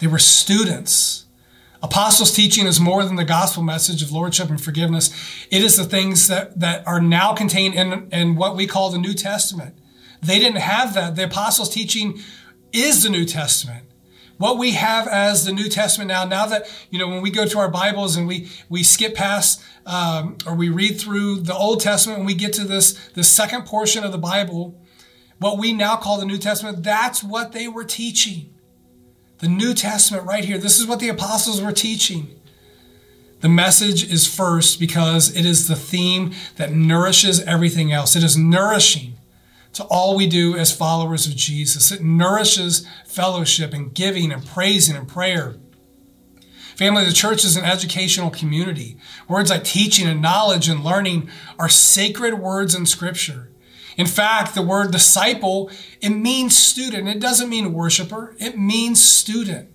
They were students. Apostles' teaching is more than the gospel message of lordship and forgiveness. It is the things that, that are now contained in, in what we call the New Testament. They didn't have that. The apostles' teaching is the New Testament. What we have as the New Testament now, now that, you know, when we go to our Bibles and we, we skip past, um, or we read through the Old Testament and we get to this, this second portion of the Bible, what we now call the New Testament, that's what they were teaching. The New Testament right here, this is what the apostles were teaching. The message is first because it is the theme that nourishes everything else. It is nourishing to all we do as followers of Jesus. It nourishes fellowship and giving and praising and prayer. Family, the church is an educational community. Words like teaching and knowledge and learning are sacred words in scripture. In fact, the word disciple, it means student. It doesn't mean worshiper. It means student.